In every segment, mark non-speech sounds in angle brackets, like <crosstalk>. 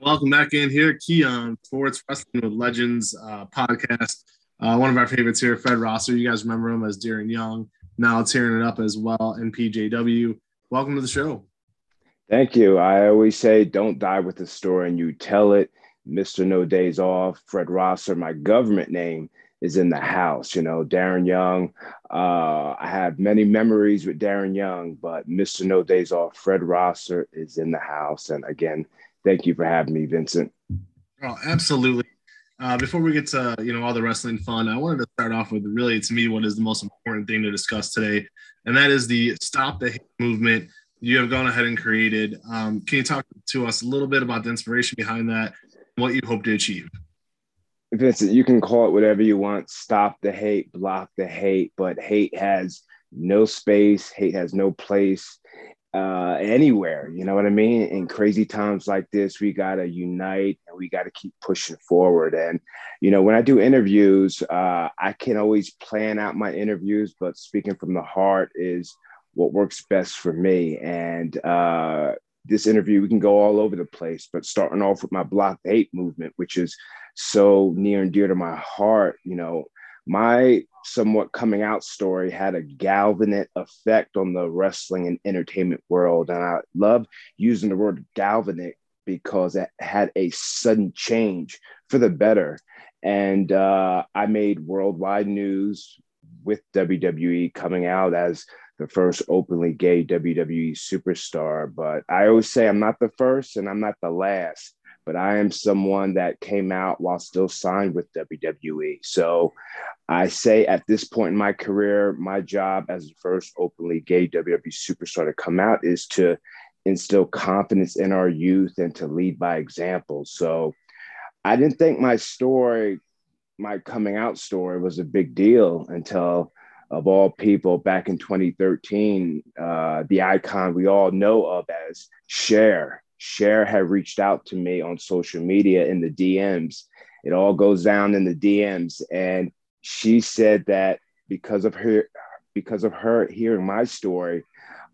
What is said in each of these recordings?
Welcome back in here, Keon Sports Wrestling with Legends uh, podcast. Uh, one of our favorites here, Fred Rosser. You guys remember him as Darren Young. Now tearing it up as well in PJW. Welcome to the show. Thank you. I always say, don't die with the story and you tell it. Mr. No Days Off, Fred Rosser, my government name is in the house. You know, Darren Young. Uh, I have many memories with Darren Young, but Mr. No Days Off, Fred Rosser is in the house. And again, thank you for having me, Vincent. Oh, absolutely. Uh, before we get to you know all the wrestling fun, I wanted to start off with really to me what is the most important thing to discuss today, and that is the stop the hate movement you have gone ahead and created. Um, can you talk to us a little bit about the inspiration behind that, what you hope to achieve? Vincent, you can call it whatever you want. Stop the hate, block the hate, but hate has no space. Hate has no place uh, anywhere. You know what I mean? In crazy times like this, we got to unite and we got to keep pushing forward. And, you know, when I do interviews, uh, I can always plan out my interviews, but speaking from the heart is what works best for me. And uh, this interview, we can go all over the place, but starting off with my Block Hate movement, which is so near and dear to my heart, you know, my somewhat coming out story had a galvanic effect on the wrestling and entertainment world. And I love using the word galvanic because it had a sudden change for the better. And uh, I made worldwide news with WWE coming out as the first openly gay WWE superstar. But I always say I'm not the first and I'm not the last but I am someone that came out while still signed with WWE. So I say at this point in my career, my job as the first openly gay WWE superstar to come out is to instill confidence in our youth and to lead by example. So I didn't think my story, my coming out story, was a big deal until. Of all people, back in 2013, uh, the icon we all know of as Cher Cher had reached out to me on social media in the DMs. It all goes down in the DMs. And she said that because of her, because of her hearing my story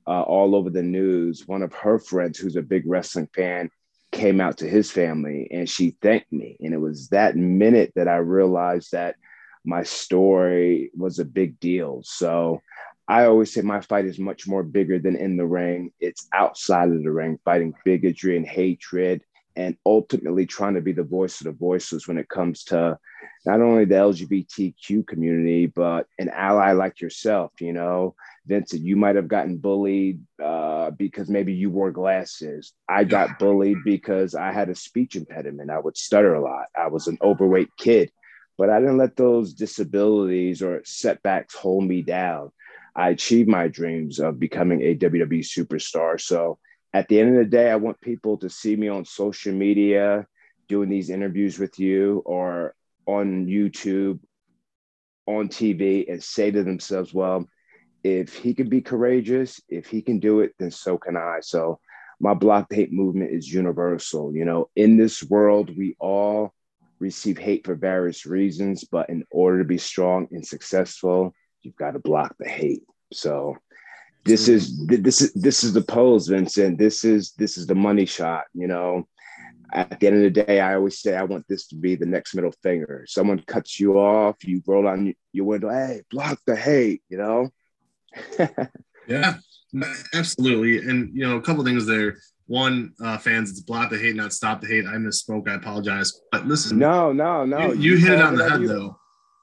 uh, all over the news, one of her friends who's a big wrestling fan came out to his family and she thanked me. And it was that minute that I realized that my story was a big deal. So I always say my fight is much more bigger than in the ring. It's outside of the ring, fighting bigotry and hatred, and ultimately trying to be the voice of the voiceless when it comes to not only the LGBTQ community, but an ally like yourself. You know, Vincent, you might have gotten bullied uh, because maybe you wore glasses. I got bullied because I had a speech impediment. I would stutter a lot. I was an overweight kid, but I didn't let those disabilities or setbacks hold me down. I achieved my dreams of becoming a WWE superstar. So at the end of the day, I want people to see me on social media doing these interviews with you or on YouTube, on TV, and say to themselves, well, if he can be courageous, if he can do it, then so can I. So my block hate movement is universal. You know, in this world, we all receive hate for various reasons, but in order to be strong and successful, you've got to block the hate. So this is this is this is the pose, Vincent. This is this is the money shot. You know, at the end of the day, I always say I want this to be the next middle finger. Someone cuts you off, you roll on your window, hey, block the hate. You know. <laughs> yeah, absolutely. And you know, a couple things there. One, uh, fans, it's block the hate, not stop the hate. I misspoke. I apologize. But listen, no, no, no. You, you, you hit it on the head, you, though.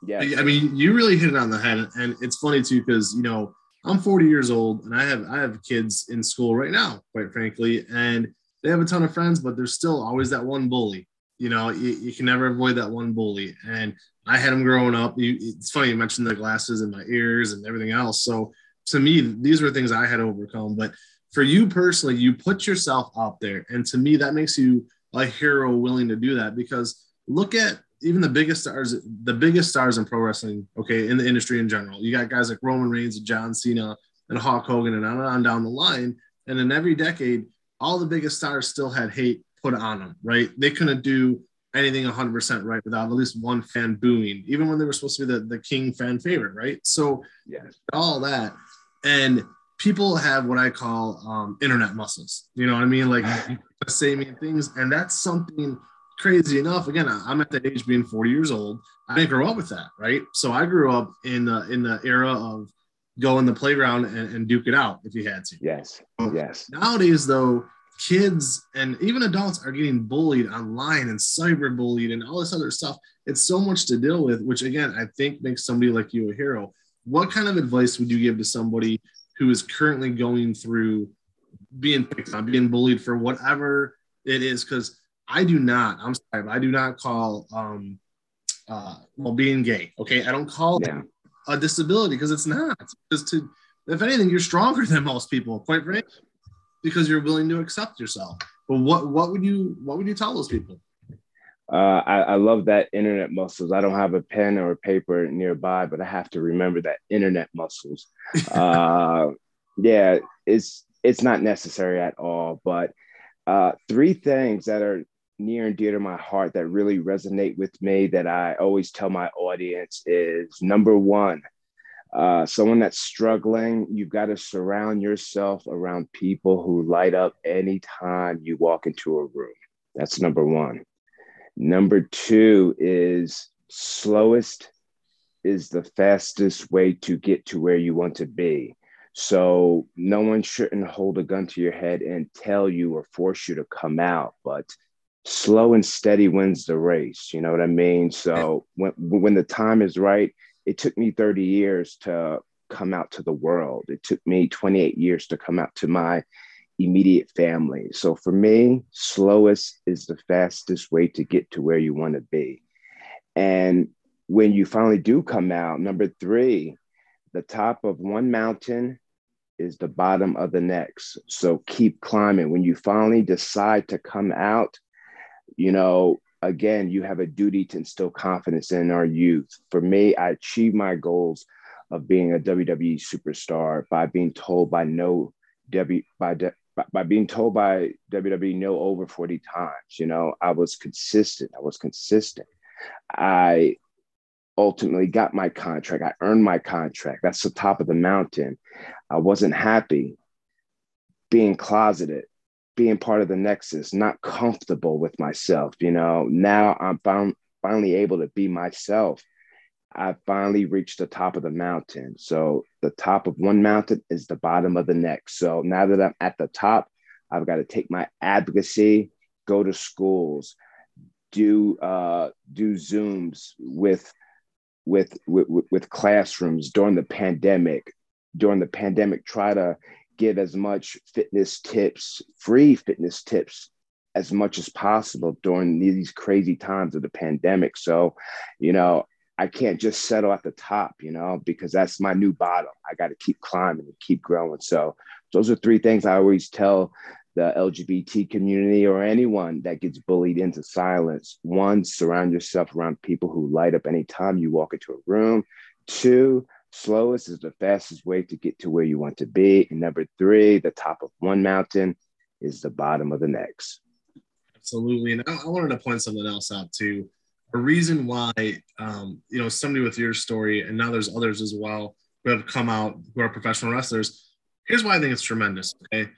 Yeah. I mean, you really hit it on the head, and it's funny too because you know I'm 40 years old and I have I have kids in school right now, quite frankly, and they have a ton of friends, but there's still always that one bully. You know, you, you can never avoid that one bully, and I had them growing up. You, it's funny you mentioned the glasses and my ears and everything else. So to me, these were things I had to overcome. But for you personally, you put yourself out there, and to me, that makes you a hero willing to do that because look at even the biggest stars, the biggest stars in pro wrestling, okay, in the industry in general. You got guys like Roman Reigns and John Cena and Hulk Hogan and on and on down the line. And in every decade, all the biggest stars still had hate put on them, right? They couldn't do anything 100% right without at least one fan booing, even when they were supposed to be the, the king fan favorite, right? So, yeah, all that. And people have what I call um, internet muscles. You know what I mean? Like saying things, and that's something crazy enough. Again, I'm at that age, being 40 years old. I didn't grow up with that, right? So I grew up in the in the era of go in the playground and, and duke it out if you had to. Yes. Yes. Nowadays, though, kids and even adults are getting bullied online and cyber bullied and all this other stuff. It's so much to deal with, which again, I think makes somebody like you a hero. What kind of advice would you give to somebody who is currently going through being picked on, being bullied for whatever it is? Because I do not, I'm sorry, I do not call um uh well being gay. Okay. I don't call yeah. it a disability because it's not. Because to if anything, you're stronger than most people, quite frankly because you're willing to accept yourself. But what what would you what would you tell those people? Uh, I, I, love that internet muscles. I don't have a pen or a paper nearby, but I have to remember that internet muscles. <laughs> uh, yeah, it's it's not necessary at all. But uh, three things that are near and dear to my heart that really resonate with me that I always tell my audience is number one, uh, someone that's struggling, you've got to surround yourself around people who light up anytime you walk into a room. That's number one. Number two is slowest is the fastest way to get to where you want to be. So no one shouldn't hold a gun to your head and tell you or force you to come out, but slow and steady wins the race. You know what I mean? So when when the time is right, it took me 30 years to come out to the world. It took me 28 years to come out to my immediate family. So for me, slowest is the fastest way to get to where you want to be. And when you finally do come out, number three, the top of one mountain is the bottom of the next. So keep climbing. When you finally decide to come out, you know, again, you have a duty to instill confidence in our youth. For me, I achieved my goals of being a WWE superstar by being told by no W by by being told by WWE no over 40 times. You know, I was consistent. I was consistent. I ultimately got my contract. I earned my contract. That's the top of the mountain. I wasn't happy being closeted being part of the nexus, not comfortable with myself. You know, now I'm found, finally able to be myself. I finally reached the top of the mountain. So the top of one mountain is the bottom of the next. So now that I'm at the top, I've got to take my advocacy, go to schools, do uh, do zooms with with with with classrooms during the pandemic. During the pandemic, try to give as much fitness tips, free fitness tips as much as possible during these crazy times of the pandemic. So, you know, I can't just settle at the top, you know, because that's my new bottom. I got to keep climbing and keep growing. So, those are three things I always tell the LGBT community or anyone that gets bullied into silence. One, surround yourself around people who light up anytime you walk into a room. Two, Slowest is the fastest way to get to where you want to be. And number three, the top of one mountain is the bottom of the next. Absolutely. And I, I wanted to point something else out too. A reason why, um, you know, somebody with your story, and now there's others as well who have come out who are professional wrestlers. Here's why I think it's tremendous. Okay.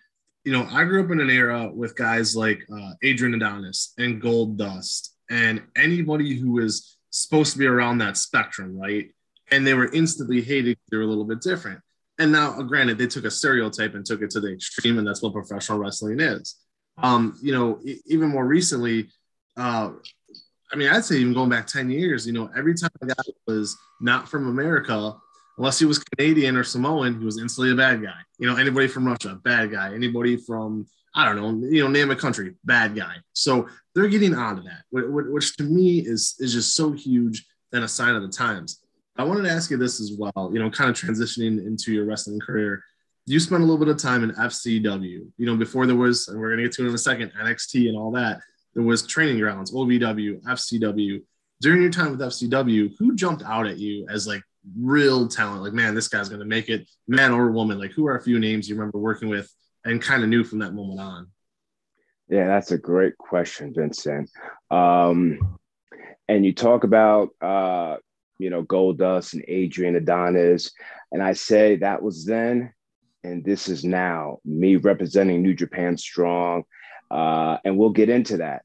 You know, I grew up in an era with guys like uh, Adrian Adonis and Goldust and anybody who is supposed to be around that spectrum, right? And they were instantly hated. They were a little bit different. And now, granted, they took a stereotype and took it to the extreme, and that's what professional wrestling is. Um, you know, even more recently, uh, I mean, I'd say even going back 10 years, you know, every time a guy was not from America, unless he was Canadian or Samoan, he was instantly a bad guy. You know, anybody from Russia, bad guy. Anybody from, I don't know, you know, name a country, bad guy. So they're getting out of that, which to me is, is just so huge and a sign of the times. I wanted to ask you this as well, you know, kind of transitioning into your wrestling career. You spent a little bit of time in FCW, you know, before there was, and we're going to get to it in a second, NXT and all that. There was training grounds, OVW, FCW. During your time with FCW, who jumped out at you as like real talent? Like, man, this guy's going to make it, man or woman. Like, who are a few names you remember working with and kind of knew from that moment on? Yeah, that's a great question, Vincent. Um, and you talk about uh, you know, Goldust and Adrian Adonis. And I say that was then, and this is now me representing New Japan Strong, uh, and we'll get into that.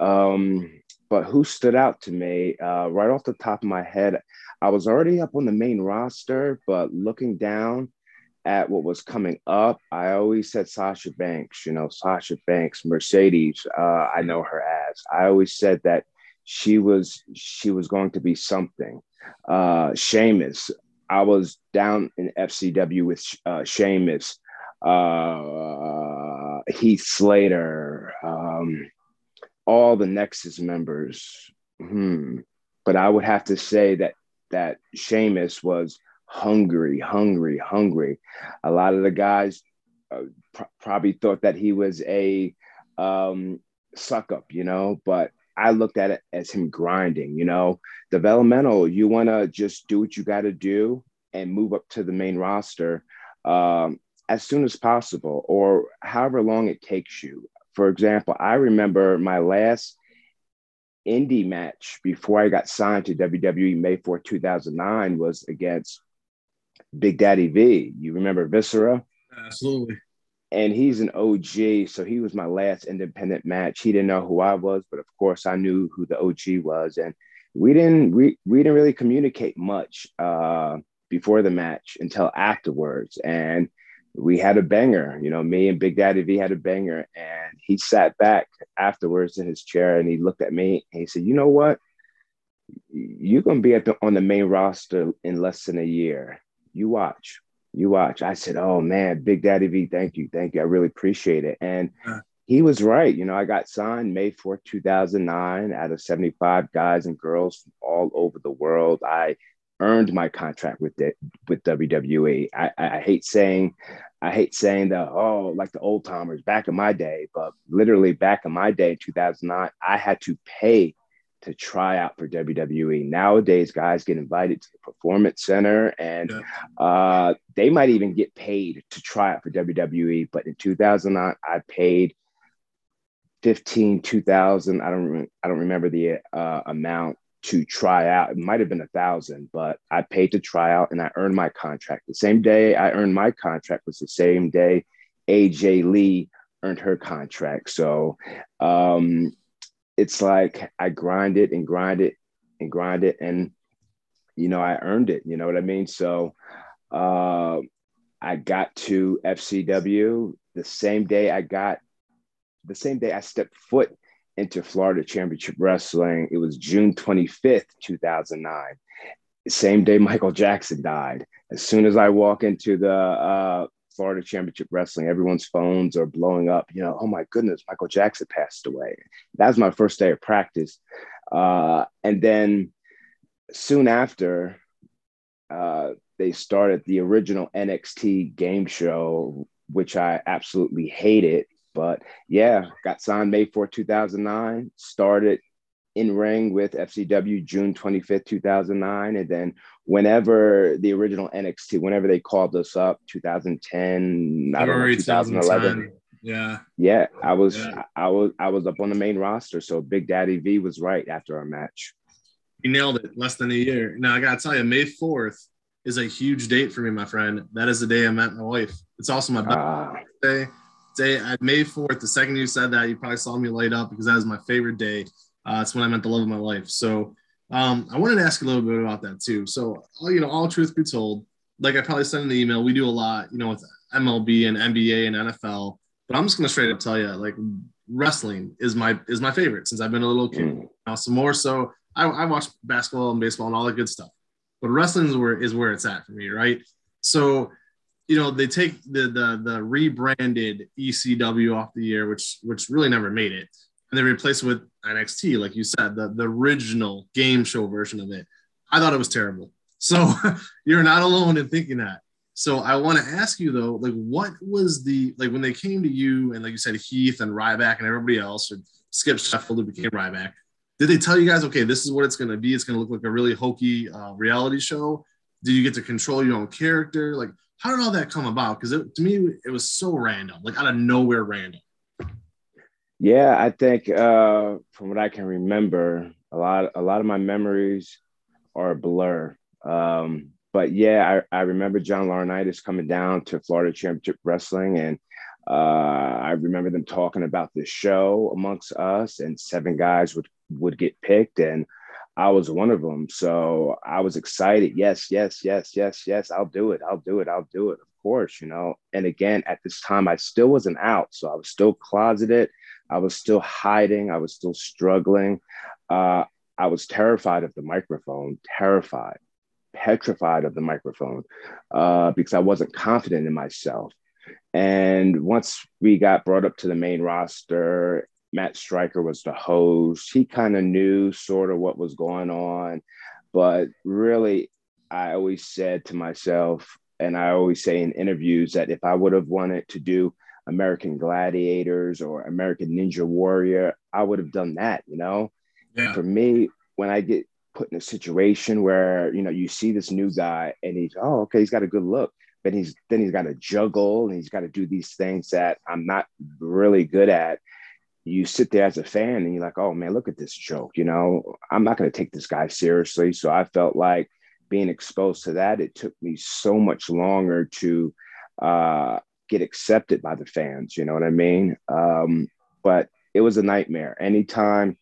Um, but who stood out to me uh, right off the top of my head? I was already up on the main roster, but looking down at what was coming up, I always said Sasha Banks. You know, Sasha Banks, Mercedes. Uh, I know her as. I always said that she was she was going to be something. Uh, Sheamus. I was down in FCW with uh, Sheamus, uh, Heath Slater, um, all the Nexus members. Hmm. But I would have to say that that Sheamus was hungry, hungry, hungry. A lot of the guys uh, pr- probably thought that he was a um, suck up, you know, but I looked at it as him grinding, you know, developmental. You want to just do what you got to do and move up to the main roster um, as soon as possible or however long it takes you. For example, I remember my last indie match before I got signed to WWE May 4, 2009 was against Big Daddy V. You remember Viscera? Absolutely and he's an OG. So he was my last independent match. He didn't know who I was, but of course I knew who the OG was. And we didn't we, we didn't really communicate much uh, before the match until afterwards. And we had a banger, you know, me and Big Daddy V had a banger. And he sat back afterwards in his chair and he looked at me and he said, you know what? You're gonna be the, on the main roster in less than a year. You watch you watch. I said, oh man, Big Daddy V, thank you. Thank you. I really appreciate it. And he was right. You know, I got signed May 4th, 2009 out of 75 guys and girls from all over the world. I earned my contract with the, with WWE. I, I hate saying, I hate saying that, oh, like the old timers back in my day, but literally back in my day, 2009, I had to pay to try out for WWE. Nowadays, guys get invited to the Performance Center and yeah. uh, they might even get paid to try out for WWE. But in 2009, I paid 15, 2000. I don't, I don't remember the uh, amount to try out. It might have been a thousand, but I paid to try out and I earned my contract. The same day I earned my contract was the same day AJ Lee earned her contract. So um, it's like I grind it and grind it and grind it and you know I earned it. You know what I mean? So uh, I got to FCW the same day I got the same day I stepped foot into Florida Championship Wrestling. It was June 25th, 2009. same day Michael Jackson died. As soon as I walk into the uh, Florida Championship Wrestling, everyone's phones are blowing up. You know, oh my goodness, Michael Jackson passed away. That was my first day of practice. Uh, and then soon after, uh, they started the original NXT game show, which I absolutely hated. But yeah, got signed May 4, 2009, started in ring with FCW June 25th, 2009. And then whenever the original NXT, whenever they called us up, 2010, I don't know, 2011. Yeah. Yeah. I was, yeah. I was, I was up on the main roster. So Big Daddy V was right after our match. You nailed it. Less than a year. Now I got to tell you, May 4th is a huge date for me, my friend. That is the day I met my wife. It's also my ah. birthday. Uh, day at May 4th, the second you said that, you probably saw me light up because that was my favorite day. Uh, it's when I met the love of my life. So um, I wanted to ask a little bit about that too. So, you know, all truth be told, like I probably sent in the email, we do a lot, you know, with MLB and NBA and NFL. But I'm just gonna straight up tell you, like wrestling is my is my favorite since I've been a little kid. Mm. Now, some more so, I, I watch basketball and baseball and all that good stuff. But wrestling is where is where it's at for me, right? So, you know, they take the the the rebranded ECW off the air, which which really never made it and they replace it with NXT, like you said, the, the original game show version of it. I thought it was terrible. So <laughs> you're not alone in thinking that. So I want to ask you though, like, what was the like when they came to you and like you said, Heath and Ryback and everybody else, or Skip Sheffield who became Ryback? Did they tell you guys, okay, this is what it's going to be? It's going to look like a really hokey uh, reality show. Did you get to control your own character? Like, how did all that come about? Because to me, it was so random, like out of nowhere, random. Yeah, I think uh, from what I can remember, a lot a lot of my memories are a blur. Um, but yeah, I, I remember John Laurinaitis coming down to Florida Championship Wrestling, and uh, I remember them talking about this show amongst us, and seven guys would would get picked, and I was one of them. So I was excited. Yes, yes, yes, yes, yes. I'll do it. I'll do it. I'll do it. Of course, you know. And again, at this time, I still wasn't out, so I was still closeted. I was still hiding. I was still struggling. Uh, I was terrified of the microphone. Terrified petrified of the microphone uh, because I wasn't confident in myself. And once we got brought up to the main roster, Matt Striker was the host. He kind of knew sort of what was going on. But really, I always said to myself, and I always say in interviews that if I would have wanted to do American Gladiators or American Ninja Warrior, I would have done that, you know? Yeah. For me, when I get put in a situation where you know you see this new guy and he's oh okay he's got a good look but he's then he's got to juggle and he's got to do these things that I'm not really good at. You sit there as a fan and you're like, oh man, look at this joke. You know, I'm not going to take this guy seriously. So I felt like being exposed to that, it took me so much longer to uh, get accepted by the fans. You know what I mean? Um, but it was a nightmare. Anytime,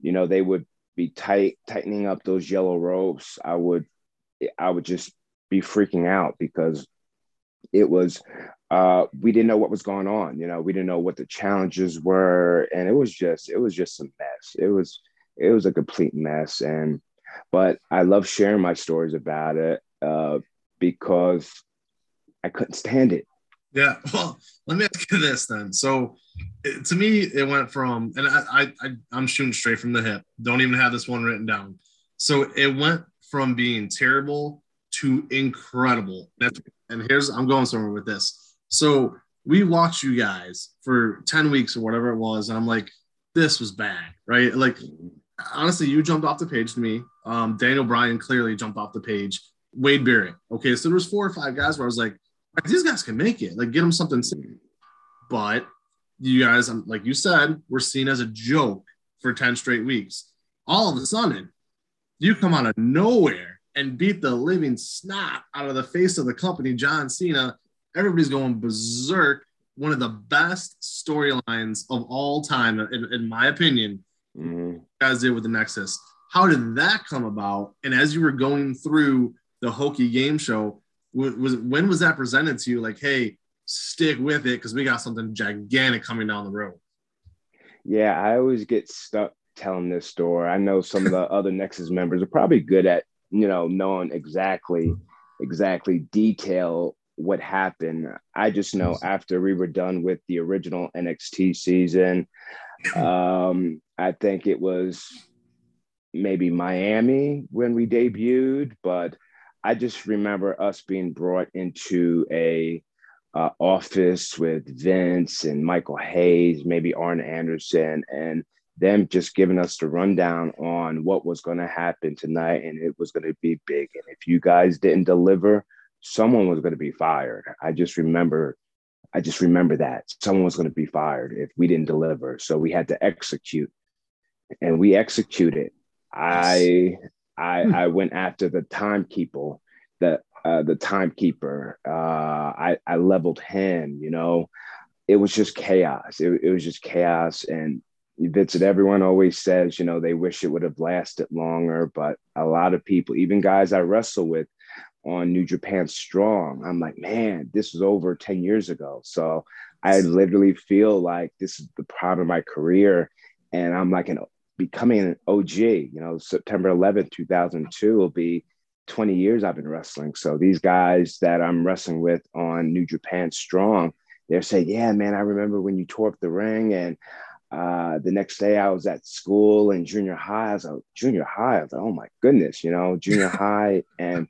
you know, they would be tight tightening up those yellow ropes, I would I would just be freaking out because it was uh, we didn't know what was going on. You know, we didn't know what the challenges were, and it was just it was just a mess. It was it was a complete mess, and but I love sharing my stories about it uh, because I couldn't stand it. Yeah. <laughs> Well, let me ask you this then. So, to me, it went from, and I, I, I'm shooting straight from the hip. Don't even have this one written down. So it went from being terrible to incredible. And here's, I'm going somewhere with this. So we watched you guys for 10 weeks or whatever it was. And I'm like, this was bad, right? Like, honestly, you jumped off the page to me. Um, Daniel Bryan clearly jumped off the page. Wade Barrett. Okay. So there was four or five guys where I was like, these guys can make it. Like, get them something. But you guys, um, like you said, were seen as a joke for 10 straight weeks. All of a sudden, you come out of nowhere and beat the living snot out of the face of the company, John Cena. Everybody's going berserk. One of the best storylines of all time, in, in my opinion, mm-hmm. guys did with the Nexus. How did that come about? And as you were going through the Hokey game show, was when was that presented to you? Like, hey, stick with it because we got something gigantic coming down the road. Yeah, I always get stuck telling this story. I know some of the other Nexus members are probably good at you know knowing exactly exactly detail what happened. I just know after we were done with the original NXT season, um, I think it was maybe Miami when we debuted, but I just remember us being brought into a uh, office with Vince and Michael Hayes, maybe Arn Anderson, and them just giving us the rundown on what was going to happen tonight, and it was going to be big. And if you guys didn't deliver, someone was going to be fired. I just remember, I just remember that someone was going to be fired if we didn't deliver. So we had to execute, and we executed. I I, hmm. I went after the timekeeper, the uh, the timekeeper. Uh, I I leveled him. You know, it was just chaos. It, it was just chaos. And Vincent, everyone always says, you know, they wish it would have lasted longer, but a lot of people, even guys I wrestle with on New Japan Strong, I'm like, man, this was over 10 years ago. So I literally feel like this is the prime of my career. And I'm like an becoming an OG. You know, September 11th, 2002 will be 20 years I've been wrestling. So these guys that I'm wrestling with on New Japan Strong, they're saying, "Yeah, man, I remember when you tore up the ring." And uh, the next day, I was at school in junior high. I was like, junior high. I was like, "Oh my goodness," you know, junior <laughs> high. And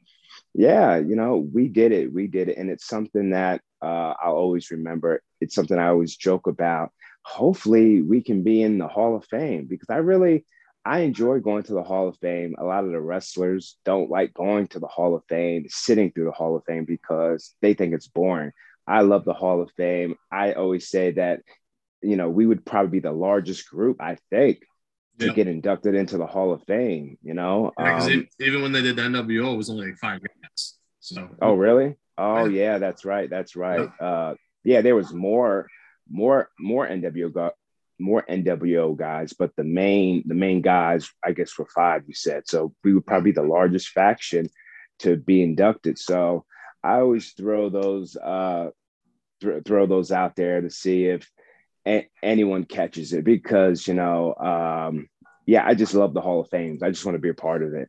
yeah, you know, we did it. We did it, and it's something that uh, I'll always remember. It's something I always joke about hopefully we can be in the Hall of Fame because I really I enjoy going to the Hall of Fame. A lot of the wrestlers don't like going to the Hall of Fame, sitting through the Hall of Fame because they think it's boring. I love the Hall of Fame. I always say that, you know, we would probably be the largest group, I think, to get inducted into the Hall of Fame, you know? Yeah, um, even when they did the NWO, it was only like five guys. So. Oh really? Oh yeah, that's right. That's right. Uh, yeah, there was more, more, more NWO more NWO guys, but the main the main guys, I guess, were five. You said so. We would probably the largest faction to be inducted. So I always throw those uh, th- throw those out there to see if a- anyone catches it because you know, um, yeah, I just love the Hall of Fame. I just want to be a part of it.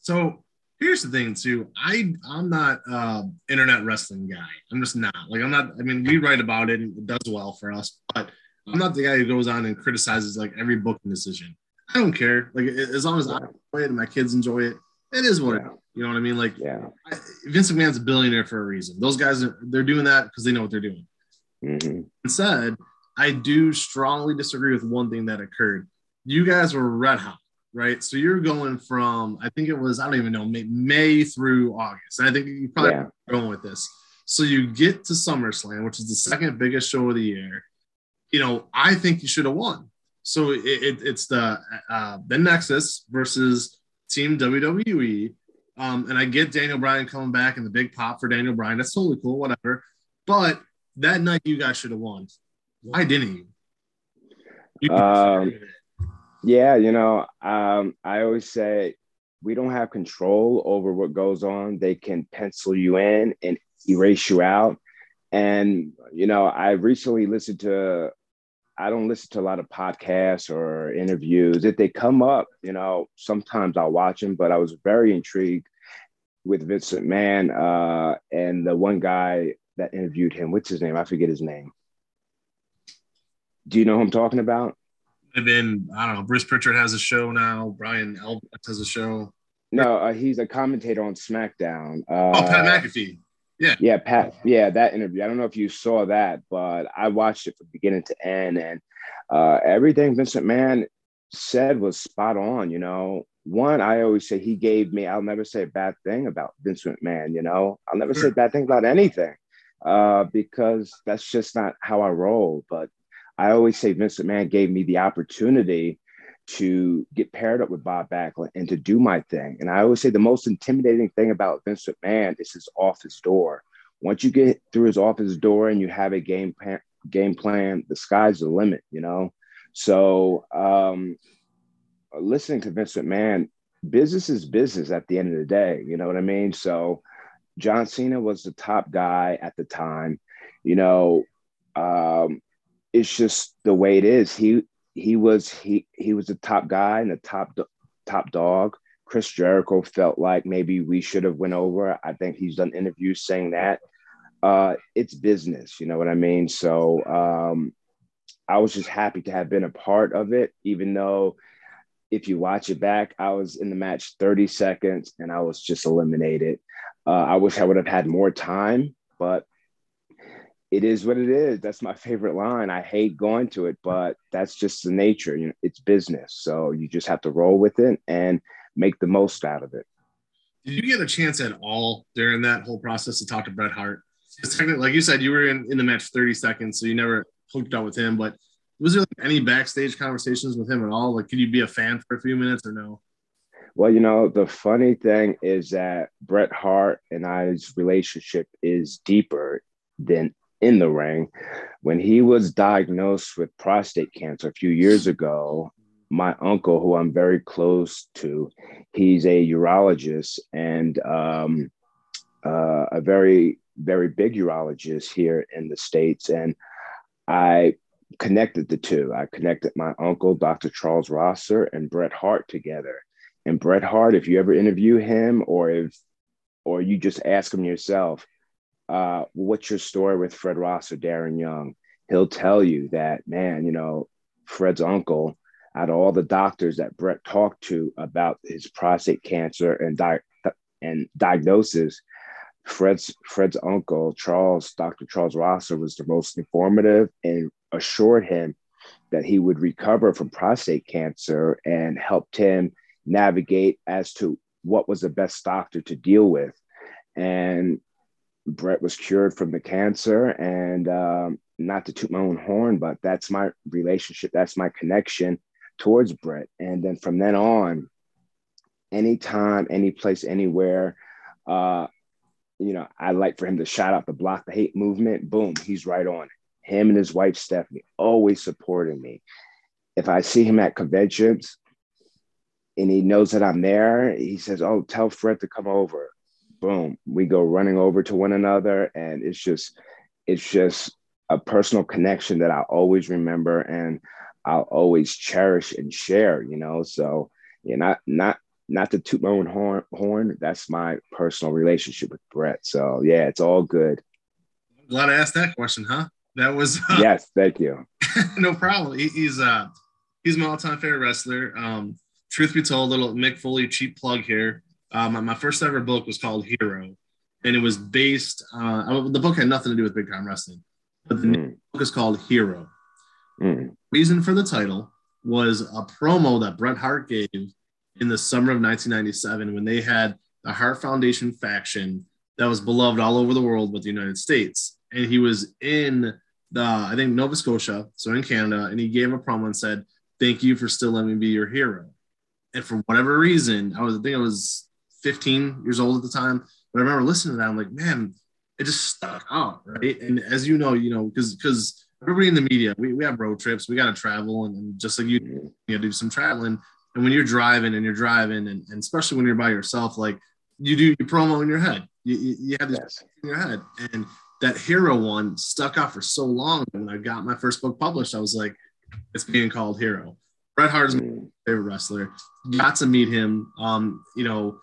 So here's the thing too. I i'm not uh internet wrestling guy. I'm just not. Like i'm not i mean we write about it and it does well for us but i'm not the guy who goes on and criticizes like every booking decision. I don't care. Like as long as i enjoy it and my kids enjoy it it is what yeah. it is. you know what i mean? Like yeah. I, vince mcmahon's a billionaire for a reason. Those guys are they're doing that because they know what they're doing. Mm-hmm. said i do strongly disagree with one thing that occurred. You guys were red hot right? So you're going from, I think it was, I don't even know, May, May through August. And I think you probably yeah. going with this. So you get to SummerSlam, which is the second biggest show of the year. You know, I think you should have won. So it, it, it's the uh, the Nexus versus Team WWE. Um, and I get Daniel Bryan coming back and the big pop for Daniel Bryan. That's totally cool, whatever. But that night you guys should have won. Why didn't you? you um, yeah, you know, um, I always say we don't have control over what goes on. They can pencil you in and erase you out. And, you know, I recently listened to, I don't listen to a lot of podcasts or interviews. If they come up, you know, sometimes I'll watch them, but I was very intrigued with Vincent McMahon uh, and the one guy that interviewed him. What's his name? I forget his name. Do you know who I'm talking about? And then I don't know. Bruce Pritchard has a show now. Brian Elvis has a show. No, uh, he's a commentator on SmackDown. Uh, oh, Pat McAfee. Yeah. Yeah, Pat. Yeah, that interview. I don't know if you saw that, but I watched it from beginning to end, and uh, everything Vincent McMahon said was spot on. You know, one, I always say he gave me. I'll never say a bad thing about Vincent McMahon. You know, I'll never say a bad thing about anything uh, because that's just not how I roll. But I always say Vince McMahon gave me the opportunity to get paired up with Bob Backlund and to do my thing. And I always say the most intimidating thing about Vince McMahon is his office door. Once you get through his office door and you have a game plan, game plan, the sky's the limit, you know? So um, listening to Vince McMahon, business is business at the end of the day. You know what I mean? So John Cena was the top guy at the time. You know, um, it's just the way it is. He he was he he was the top guy and the top top dog. Chris Jericho felt like maybe we should have went over. I think he's done interviews saying that. Uh, it's business, you know what I mean. So um, I was just happy to have been a part of it, even though if you watch it back, I was in the match 30 seconds and I was just eliminated. Uh, I wish I would have had more time, but it is what it is. That's my favorite line. I hate going to it, but that's just the nature. You know, it's business. So you just have to roll with it and make the most out of it. Did you get a chance at all during that whole process to talk to Bret Hart? Like you said, you were in, in the match 30 seconds, so you never hooked up with him. But was there like any backstage conversations with him at all? Like, could you be a fan for a few minutes or no? Well, you know, the funny thing is that Bret Hart and I's relationship is deeper than in the ring. When he was diagnosed with prostate cancer a few years ago, my uncle, who I'm very close to, he's a urologist and um, uh, a very, very big urologist here in the States. And I connected the two. I connected my uncle, Dr. Charles Rosser, and Bret Hart together. And Bret Hart, if you ever interview him or if or you just ask him yourself, uh, what's your story with Fred Ross or Darren Young? He'll tell you that, man, you know, Fred's uncle, out of all the doctors that Bret talked to about his prostate cancer and, di- and diagnosis, Fred's Fred's uncle, Charles, Dr. Charles Rosser, was the most informative and assured him that he would recover from prostate cancer and helped him navigate as to what was the best doctor to deal with. And Bret was cured from the cancer, and um, not to toot my own horn, but that's my relationship. That's my connection towards Bret. And then from then on, anytime, any place, anywhere, uh, you know, I like for him to shout out the block the hate movement. Boom, he's right on it. Him and his wife Stephanie always supporting me. If I see him at conventions and he knows that I'm there, he says, "Oh, tell Fred to come over." Boom, we go running over to one another, and it's just, it's just a personal connection that I always remember and I'll always cherish and share. You know, so yeah, not not not to toot my own horn, horn. That's my personal relationship with Bret. So yeah, it's all good. I'm glad I asked that question, huh? That was uh, yes, thank you. <laughs> no problem. He, he's uh he's my all-time favorite wrestler. Um, truth be told, little Mick Foley cheap plug here. Um, my, my first ever book was called Hero, and it was based. Uh, the book had nothing to do with big time wrestling, but the mm. book is called Hero. Mm. Reason for the title was a promo that Bret Hart gave in the summer of 1997 when they had the Hart Foundation faction that was beloved all over the world but the United States. And he was in the, I think, Nova Scotia, so in Canada, and he gave a promo and said, Thank you for still letting me be your hero. And for whatever reason, I was, I think I was 15 years old at the time, but I remember listening to that. I'm like, man, it just stuck out, right? And as you know, you know, because because everybody in the media, we, we have road trips, we got to travel, and, and, just like you, you know, do some traveling. And when you're driving and you're driving, and, and especially when you're by yourself, like you do your promo in your head, you, you, you have this yes. in your head. And that hero one stuck out for so long. When I got my first book published, I was like, it's being called Hero. Bret Hart is my mm. favorite wrestler. Got to meet him. Um, you know,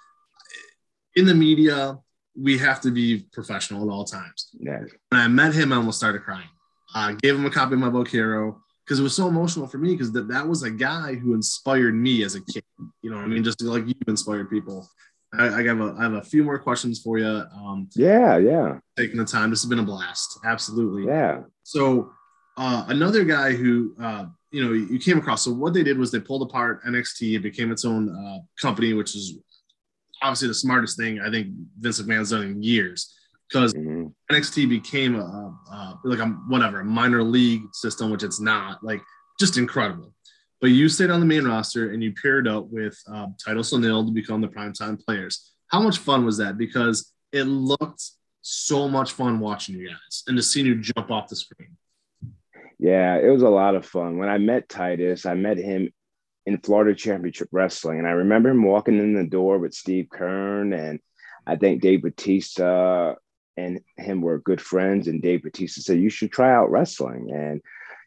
in the media, we have to be professional at all times. Yeah. When I met him, I almost started crying. I gave him a copy of my book Hero because it was so emotional for me because that, that was a guy who inspired me as a kid. You know I mean? Just like you've inspired people. I, I, have a I have a few more questions for you. Um, yeah, yeah. Taking the time. This has been a blast. Absolutely. Yeah. So uh, another guy who uh, you know you came across. So what they did was they pulled apart NXT. It became its own uh, company, which is obviously the smartest thing I think Vince McMahon's done in years because mm-hmm. NXT became a, a, like a whatever a minor league system, which it's not. Like just incredible. But you stayed on the main roster and you paired up with uh, Titus O'Neil to become the primetime players. How much fun was that? Because it looked so much fun watching you guys and to see you jump off the screen. Yeah, it was a lot of fun. When I met Titus, I met him in Florida Championship Wrestling, and I remember him walking in the door with Steve Keirn and I think Dave Batista and him were good friends. And Dave Batista said, You should try out wrestling. And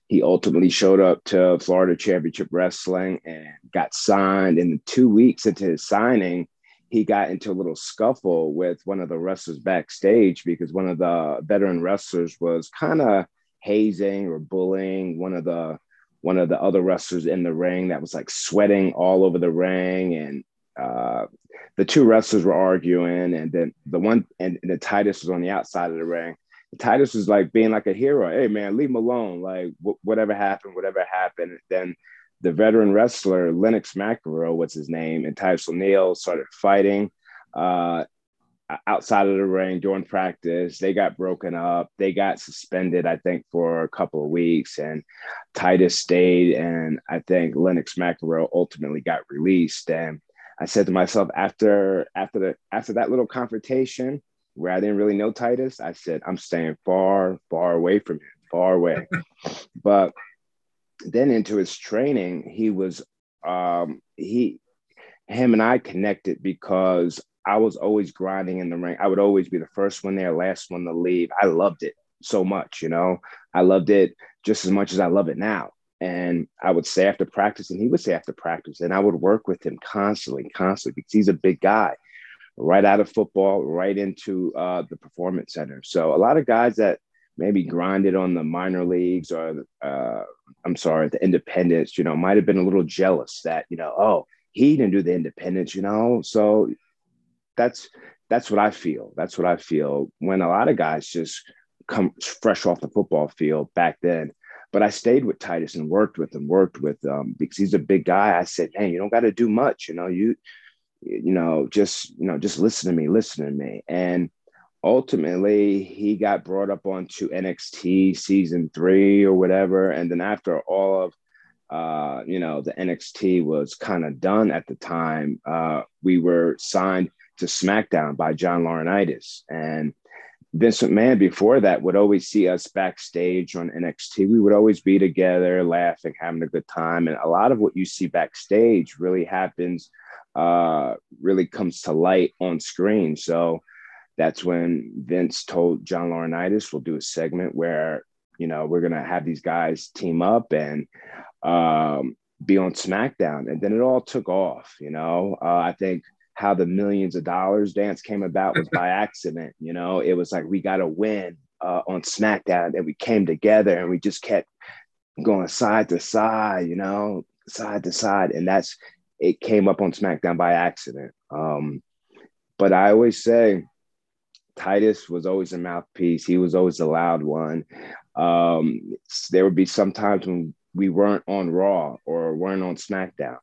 he ultimately showed up to Florida Championship Wrestling and got signed. The two weeks into his signing, he got into a little scuffle with one of the wrestlers backstage because one of the veteran wrestlers was kind of hazing or bullying one of the one of the other wrestlers in the ring that was like sweating all over the ring and uh, the two wrestlers were arguing, and then the one and the Titus was on the outside of the ring. Titus was like being like a hero. Hey man, leave him alone. Like whatever happened, whatever happened. Then the veteran wrestler Lennox McEnroe, what's his name, and Titus O'Neil started fighting uh, outside of the ring during practice. They got broken up. They got suspended, I think, for a couple of weeks. And Titus stayed, and I think Lennox McEnroe ultimately got released. And I said to myself after after the after that little confrontation where I didn't really know Titus, I said I'm staying far far away from him, far away. <laughs> but then into his training, he was um, he him and I connected because I was always grinding in the ring. I would always be the first one there, last one to leave. I loved it so much, you know. I loved it just as much as I love it now. And I would say after practice, and he would say after practice, and I would work with him constantly, constantly, because he's a big guy, right out of football, right into uh, the performance center. So a lot of guys that maybe grinded on the minor leagues or uh, I'm sorry, the independents, you know, might have been a little jealous that, you know, oh, he didn't do the independents, you know. So that's that's what I feel. That's what I feel when a lot of guys just come fresh off the football field back then but I stayed with Titus and worked with him, worked with him because he's a big guy. I said, "Hey, you don't got to do much, you know. You, you know, just you know, just listen to me, listen to me." And ultimately, he got brought up onto NXT season three or whatever. And then after all of, uh, you know, the NXT was kind of done at the time, uh, we were signed to SmackDown by John Laurinaitis. And Vince McMahon before that would always see us backstage on NXT. We would always be together, laughing, having a good time. And a lot of what you see backstage really happens, uh, really comes to light on screen. So that's when Vince told John Laurinaitis, we'll do a segment where, you know, we're going to have these guys team up and um, be on SmackDown. And then it all took off, you know. Uh, I think how the millions of dollars dance came about was by <laughs> accident, you know. It was like, we got to win uh, on SmackDown. And we came together and we just kept going side to side, you know, side to side. And that's, it came up on SmackDown by accident. Um, but I always say, Titus was always a mouthpiece. He was always the loud one. Um, there would be some times when we weren't on Raw or weren't on SmackDown,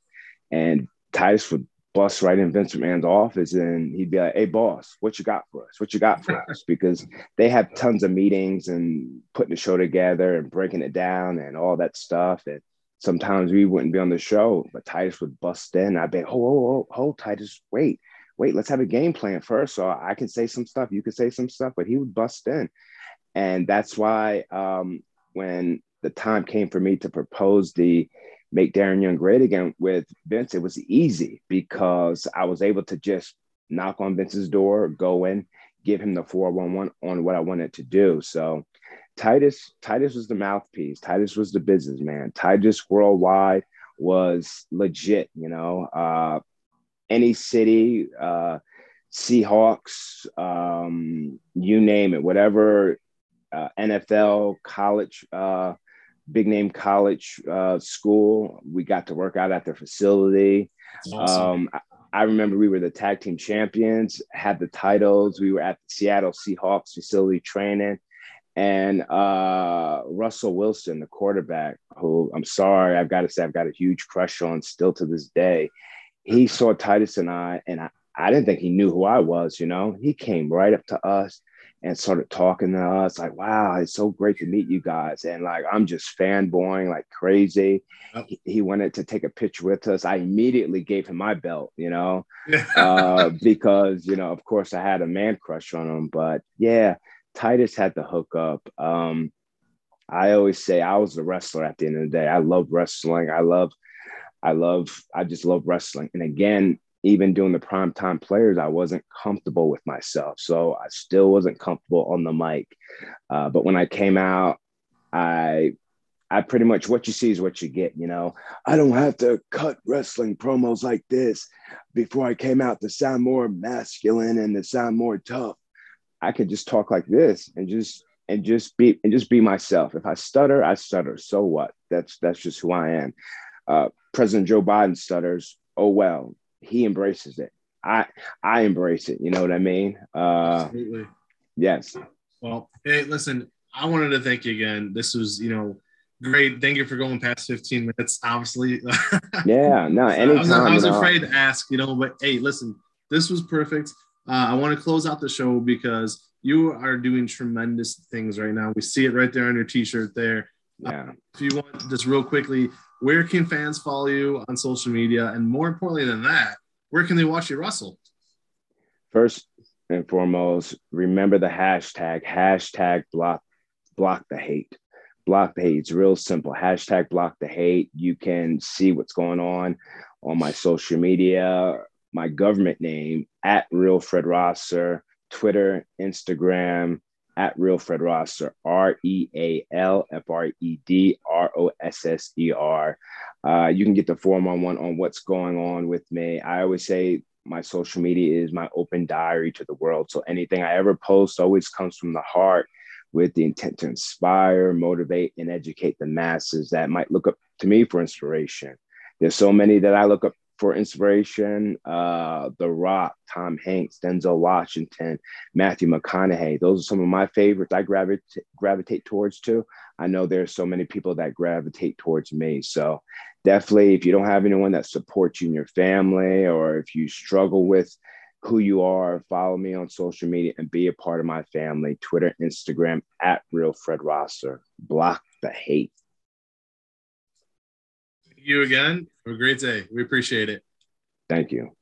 and Titus would bust right in Vince McMahon's office and he'd be like, "Hey, boss, what you got for us? What you got for <laughs> us?" Because they have tons of meetings and putting the show together and breaking it down and all that stuff. And sometimes we wouldn't be on the show, but Titus would bust in. I'd be, oh, oh, oh, oh, Titus, wait." wait, let's have a game plan first. So I can say some stuff, you can say some stuff, but he would bust in. And that's why um, when the time came for me to propose the Make Darren Young Great Again with Vince, it was easy because I was able to just knock on Vince's door, go in, give him the 411 on what I wanted to do. So Titus, Titus was the mouthpiece. Titus was the businessman. Titus Worldwide was legit, you know. Uh, any city, uh, Seahawks, um, you name it, whatever uh, NFL, college, uh, big name college uh, school. We got to work out at their facility. Awesome. Um, I, I, remember we were the tag team champions, had the titles. We were at the Seattle Seahawks facility training. And uh, Russell Wilson, the quarterback, who I'm sorry, I've got to say, I've got a huge crush on still to this day he saw Titus and I, and I, I didn't think he knew who I was, you know. He came right up to us and started talking to us, like, wow, it's so great to meet you guys. And like, I'm just fanboying like crazy. He, he, wanted to take a picture with us. I immediately gave him my belt, you know, <laughs> uh, because, you know, of course I had a man crush on him. But yeah, Titus had the hook up. Um, I always say I was a wrestler at the end of the day. I love wrestling. I love I love, I just love wrestling. And again, even doing the prime time players, I wasn't comfortable with myself. So I still wasn't comfortable on the mic. Uh, but when I came out, I I pretty much what you see is what you get, you know. I don't have to cut wrestling promos like this before I came out to sound more masculine and to sound more tough. I could just talk like this and just and just be and just be myself. If I stutter, I stutter. So what? That's that's just who I am. Uh, President Joe Biden stutters, oh well, he embraces it. I I embrace it. You know what I mean? Uh, Absolutely. Yes. Well, hey, listen, I wanted to thank you again. This was, you know, great. Thank you for going past 15 minutes. Obviously. <laughs> yeah. No. Anytime. I was, I was afraid to ask, you know, but hey, listen, this was perfect. Uh, I want to close out the show because you are doing tremendous things right now. We see it right there on your T-shirt there. Yeah. Uh, if you want, just real quickly, where can fans follow you on social media? And more importantly than that, where can they watch you wrestle? First and foremost, remember the hashtag, hashtag block, block the hate. Block the hate. It's real simple. Hashtag block the hate. You can see what's going on on my social media, my government name at Real Fred Rosser, Twitter, Instagram, at Real Fred Rosser, R E A L F R E D R O S S E R. Uh, you can get the 411 on what's going on with me. I always say my social media is my open diary to the world. So anything I ever post always comes from the heart with the intent to inspire, motivate, and educate the masses that might look up to me for inspiration. There's so many that I look up for inspiration, uh, The Rock, Tom Hanks, Denzel Washington, Matthew McConaughey. Those are some of my favorites I gravitate, gravitate towards too. I know there's so many people that gravitate towards me. So definitely, if you don't have anyone that supports you in your family, or if you struggle with who you are, follow me on social media and be a part of my family. Twitter, Instagram at Real Fred Rosser. Block the hate you again. Have a great day. We appreciate it. Thank you.